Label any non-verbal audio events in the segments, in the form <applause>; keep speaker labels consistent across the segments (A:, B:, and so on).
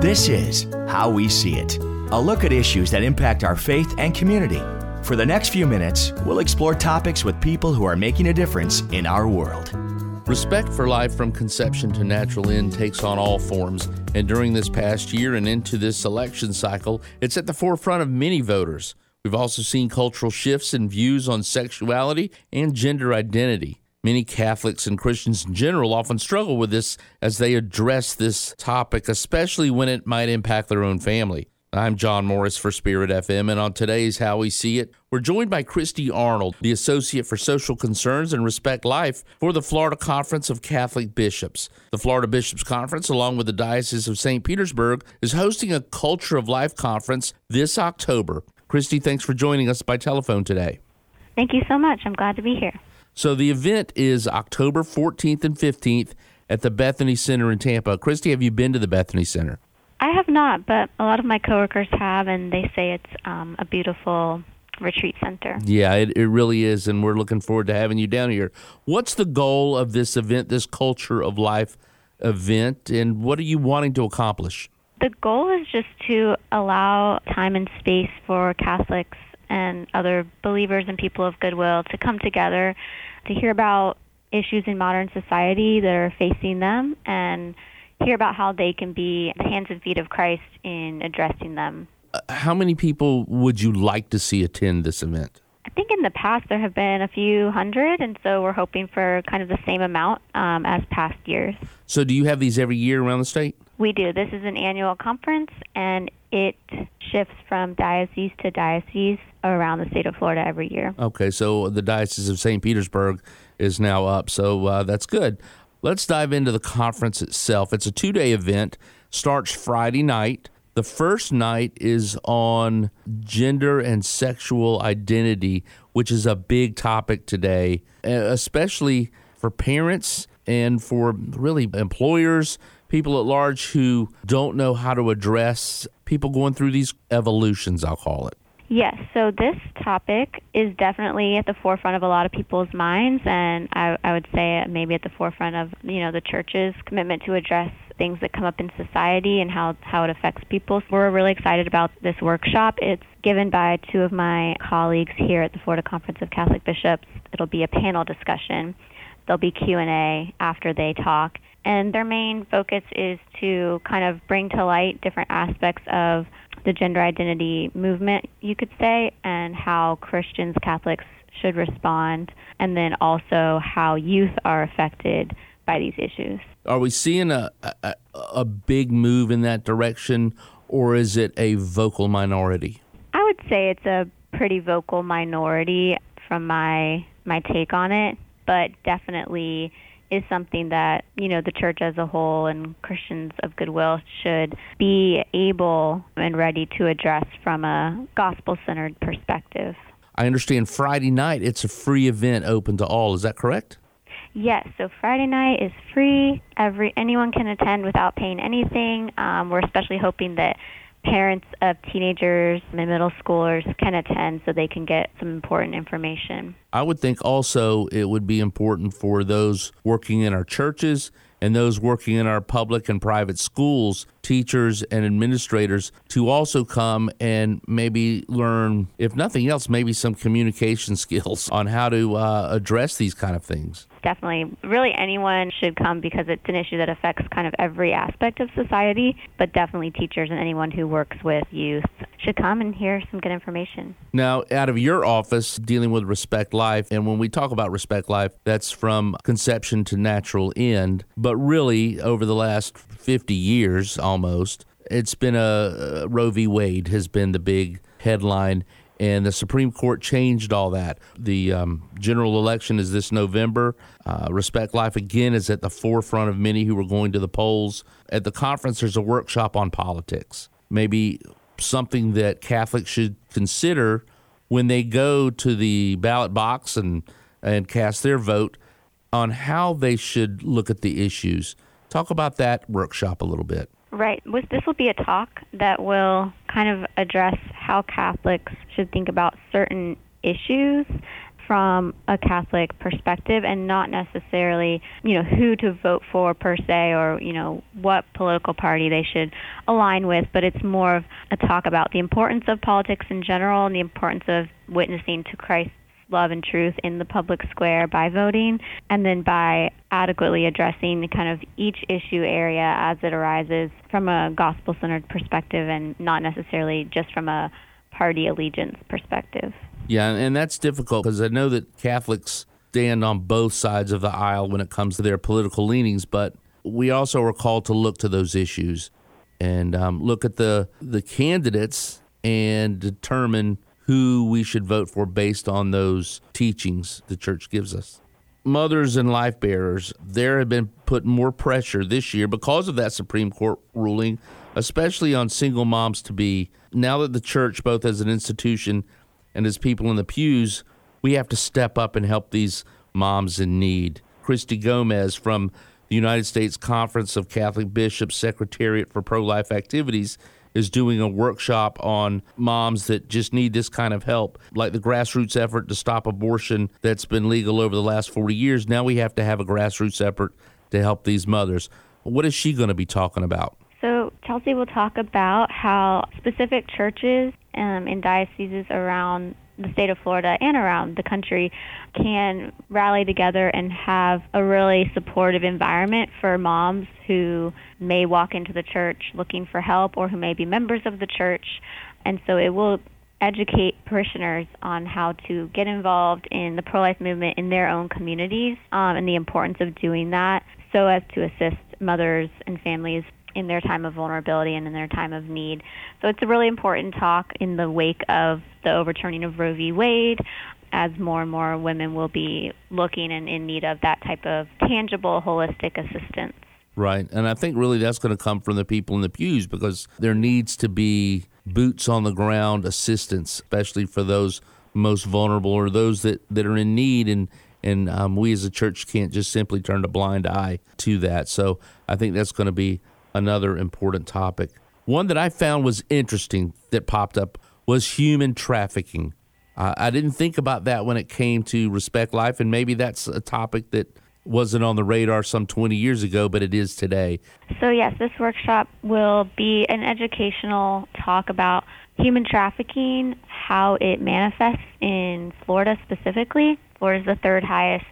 A: This is How We See It, a look at issues that impact our faith and community. For the next few minutes, we'll explore topics with people who are making a difference in our world.
B: Respect for life from conception to natural end takes on all forms, and during this past year and into this election cycle, it's at the forefront of many voters. We've also seen cultural shifts in views on sexuality and gender identity. Many Catholics and Christians in general often struggle with this as they address this topic, especially when it might impact their own family. I'm John Morris for Spirit FM, and on today's How We See It, we're joined by Christy Arnold, the Associate for Social Concerns and Respect Life for the Florida Conference of Catholic Bishops. The Florida Bishops Conference, along with the Diocese of St. Petersburg, is hosting a Culture of Life conference this October. Christy, thanks for joining us by telephone today.
C: Thank you so much. I'm glad to be here.
B: So the event is October 14th and 15th at the Bethany Center in Tampa. Christy, have you been to the Bethany Center?
C: I have not, but a lot of my coworkers have, and they say it's um, a beautiful retreat center.
B: Yeah, it, it really is, and we're looking forward to having you down here. What's the goal of this event, this Culture of Life event, and what are you wanting to accomplish?
C: The goal is just to allow time and space for Catholics and other believers and people of goodwill to come together to hear about issues in modern society that are facing them and hear about how they can be the hands and feet of Christ in addressing them.
B: Uh, how many people would you like to see attend this event?
C: I think in the past there have been a few hundred, and so we're hoping for kind of the same amount um, as past years.
B: So, do you have these every year around the state?
C: We do. This is an annual conference, and it shifts from diocese to diocese around the state of Florida every year.
B: Okay, so the Diocese of St. Petersburg is now up, so uh, that's good. Let's dive into the conference itself. It's a two day event, starts Friday night. The first night is on gender and sexual identity, which is a big topic today, especially for parents and for really employers, people at large who don't know how to address people going through these evolutions, I'll call it.
C: Yes, so this topic is definitely at the forefront of a lot of people's minds, and I, I would say maybe at the forefront of you know the church's commitment to address things that come up in society and how how it affects people. We're really excited about this workshop. It's given by two of my colleagues here at the Florida Conference of Catholic Bishops. It'll be a panel discussion. There'll be Q and A after they talk, and their main focus is to kind of bring to light different aspects of the gender identity movement, you could say, and how Christians, Catholics should respond, and then also how youth are affected by these issues.
B: Are we seeing a, a, a big move in that direction, or is it a vocal minority?
C: I would say it's a pretty vocal minority from my my take on it, but definitely is something that you know the church as a whole and Christians of goodwill should be able and ready to address from a gospel-centered perspective.
B: I understand Friday night it's a free event open to all. Is that correct?
C: Yes. So Friday night is free. Every anyone can attend without paying anything. Um, we're especially hoping that parents of teenagers and middle schoolers can attend so they can get some important information.
B: I would think also it would be important for those working in our churches and those working in our public and private schools, teachers and administrators, to also come and maybe learn, if nothing else, maybe some communication <laughs> skills on how to uh, address these kind of things.
C: Definitely. Really anyone should come because it's an issue that affects kind of every aspect of society but definitely teachers and anyone who works with youth should come and hear some good information.
B: Now out of your office dealing with respect life and when we talk about respect life that's from conception to natural end but really over the last 50 years almost it's been a, a roe v wade has been the big headline and the Supreme Court changed all that. The um, general election is this November. Uh, Respect Life again is at the forefront of many who are going to the polls. At the conference, there's a workshop on politics. Maybe something that Catholics should consider when they go to the ballot box and and cast their vote on how they should look at the issues. Talk about that workshop a little bit.
C: Right. This will be a talk that will kind of address how Catholics should think about certain issues from a Catholic perspective and not necessarily, you know, who to vote for per se or, you know, what political party they should align with, but it's more of a talk about the importance of politics in general and the importance of witnessing to Christ's love and truth in the public square by voting and then by adequately addressing kind of each issue area as it arises from a gospel centered perspective and not necessarily just from a party allegiance perspective.
B: Yeah, and that's difficult because I know that Catholics stand on both sides of the aisle when it comes to their political leanings, but we also are called to look to those issues and um, look at the the candidates and determine who we should vote for based on those teachings the church gives us. Mothers and life bearers, there have been put more pressure this year because of that Supreme Court ruling, especially on single moms to be. Now that the church, both as an institution and as people in the pews, we have to step up and help these moms in need. Christy Gomez from the United States Conference of Catholic Bishops Secretariat for Pro Life Activities is doing a workshop on moms that just need this kind of help, like the grassroots effort to stop abortion that's been legal over the last 40 years. Now we have to have a grassroots effort to help these mothers. What is she going to be talking about?
C: So, Chelsea will talk about how specific churches um, dioceses around the state of Florida and around the country can rally together and have a really supportive environment for moms who may walk into the church looking for help or who may be members of the church. And so it will educate parishioners on how to get involved in the pro life movement in their own communities um, and the importance of doing that so as to assist mothers and families in their time of vulnerability and in their time of need. So it's a really important talk in the wake of the overturning of Roe v. Wade, as more and more women will be looking and in need of that type of tangible, holistic assistance.
B: Right. And I think really that's going to come from the people in the pews because there needs to be boots on the ground assistance, especially for those most vulnerable or those that, that are in need. And, and um, we as a church can't just simply turn a blind eye to that. So I think that's going to be another important topic. One that I found was interesting that popped up was human trafficking. Uh, I didn't think about that when it came to respect life, and maybe that's a topic that wasn't on the radar some 20 years ago, but it is today.
C: So, yes, this workshop will be an educational talk about human trafficking, how it manifests in Florida specifically. Florida is the third highest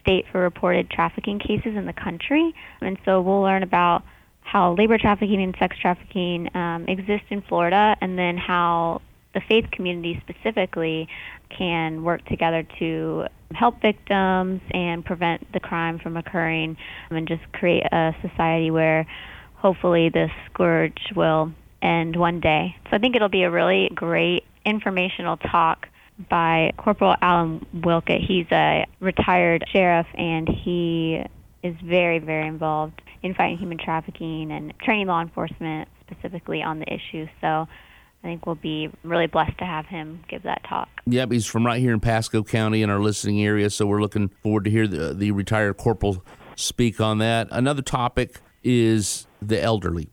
C: state for reported trafficking cases in the country. And so we'll learn about how labor trafficking and sex trafficking um, exist in Florida, and then how the faith community specifically can work together to help victims and prevent the crime from occurring and just create a society where hopefully this scourge will end one day. So I think it'll be a really great informational talk by Corporal Alan Wilkett. He's a retired sheriff and he is very, very involved in fighting human trafficking and training law enforcement specifically on the issue. So I think we'll be really blessed to have him give that talk.
B: Yep, he's from right here in Pasco County in our listening area, so we're looking forward to hear the, the retired corporal speak on that. Another topic is the elderly.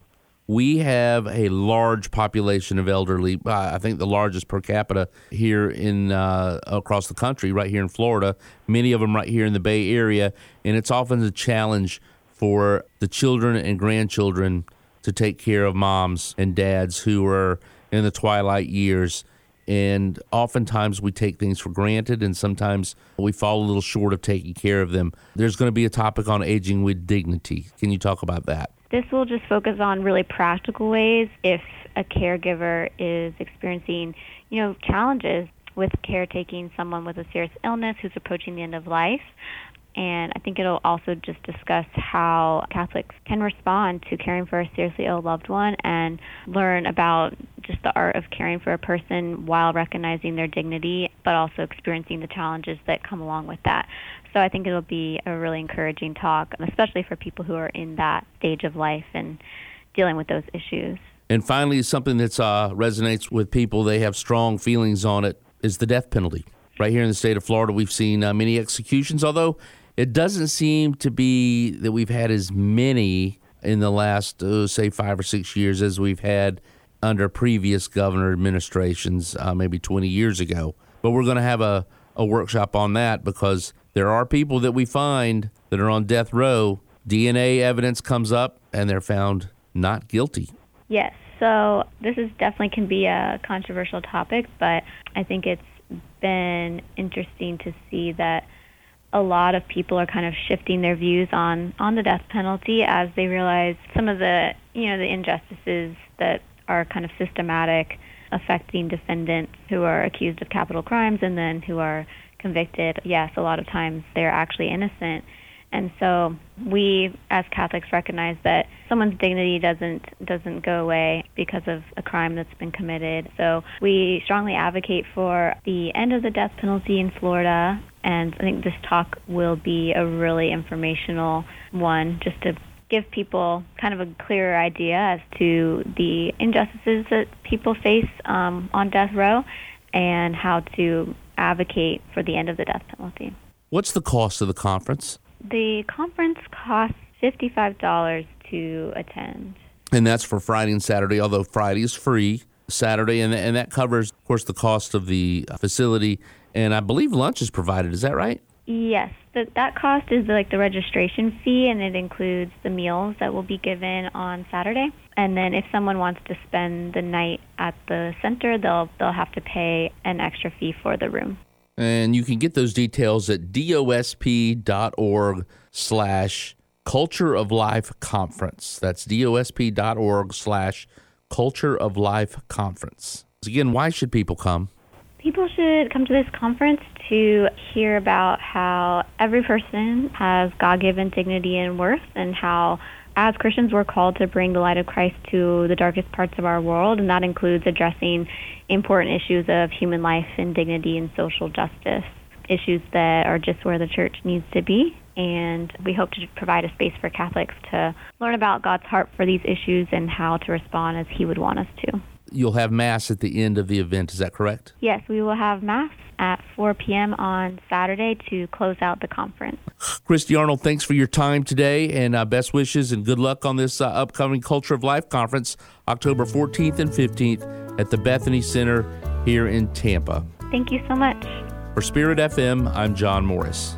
B: We have a large population of elderly. Uh, I think the largest per capita here in uh, across the country, right here in Florida. Many of them right here in the Bay Area, and it's often a challenge for the children and grandchildren to take care of moms and dads who are in the twilight years. And oftentimes we take things for granted, and sometimes we fall a little short of taking care of them. There's going to be a topic on aging with dignity. Can you talk about that?
C: This will just focus on really practical ways if a caregiver is experiencing, you know, challenges with caretaking someone with a serious illness who's approaching the end of life and I think it'll also just discuss how Catholics can respond to caring for a seriously ill loved one and learn about just the art of caring for a person while recognizing their dignity, but also experiencing the challenges that come along with that. So I think it'll be a really encouraging talk, especially for people who are in that stage of life and dealing with those issues.
B: And finally, something that uh, resonates with people, they have strong feelings on it, is the death penalty. Right here in the state of Florida, we've seen uh, many executions, although it doesn't seem to be that we've had as many in the last, uh, say, five or six years as we've had under previous governor administrations, uh, maybe 20 years ago. But we're going to have a, a workshop on that because there are people that we find that are on death row. DNA evidence comes up and they're found not guilty.
C: Yes. So this is definitely can be a controversial topic, but I think it's been interesting to see that a lot of people are kind of shifting their views on on the death penalty as they realize some of the you know the injustices that are kind of systematic affecting defendants who are accused of capital crimes and then who are convicted. Yes, a lot of times they're actually innocent. And so we as Catholics recognize that someone's dignity doesn't doesn't go away because of a crime that's been committed. So we strongly advocate for the end of the death penalty in Florida and I think this talk will be a really informational one just to give people kind of a clearer idea as to the injustices that people face um, on death row and how to advocate for the end of the death penalty.
B: What's the cost of the conference?
C: The conference costs $55 to attend.
B: And that's for Friday and Saturday, although Friday is free. Saturday, and, and that covers, of course, the cost of the uh, facility. And I believe lunch is provided. Is that right?
C: Yes, the, that cost is like the registration fee, and it includes the meals that will be given on Saturday. And then, if someone wants to spend the night at the center, they'll they'll have to pay an extra fee for the room.
B: And you can get those details at dosp.org slash culture of life conference. That's dosp.org slash culture of life conference. Again, why should people come?
C: People should come to this conference to hear about how every person has God given dignity and worth, and how, as Christians, we're called to bring the light of Christ to the darkest parts of our world, and that includes addressing important issues of human life and dignity and social justice, issues that are just where the church needs to be. And we hope to provide a space for Catholics to learn about God's heart for these issues and how to respond as He would want us to
B: you'll have Mass at the end of the event. Is that correct?
C: Yes, we will have Mass at 4 p.m. on Saturday to close out the conference.
B: Christy Arnold, thanks for your time today and uh, best wishes and good luck on this uh, upcoming Culture of Life conference, October 14th and 15th at the Bethany Center here in Tampa.
C: Thank you so much.
B: For Spirit FM, I'm John Morris.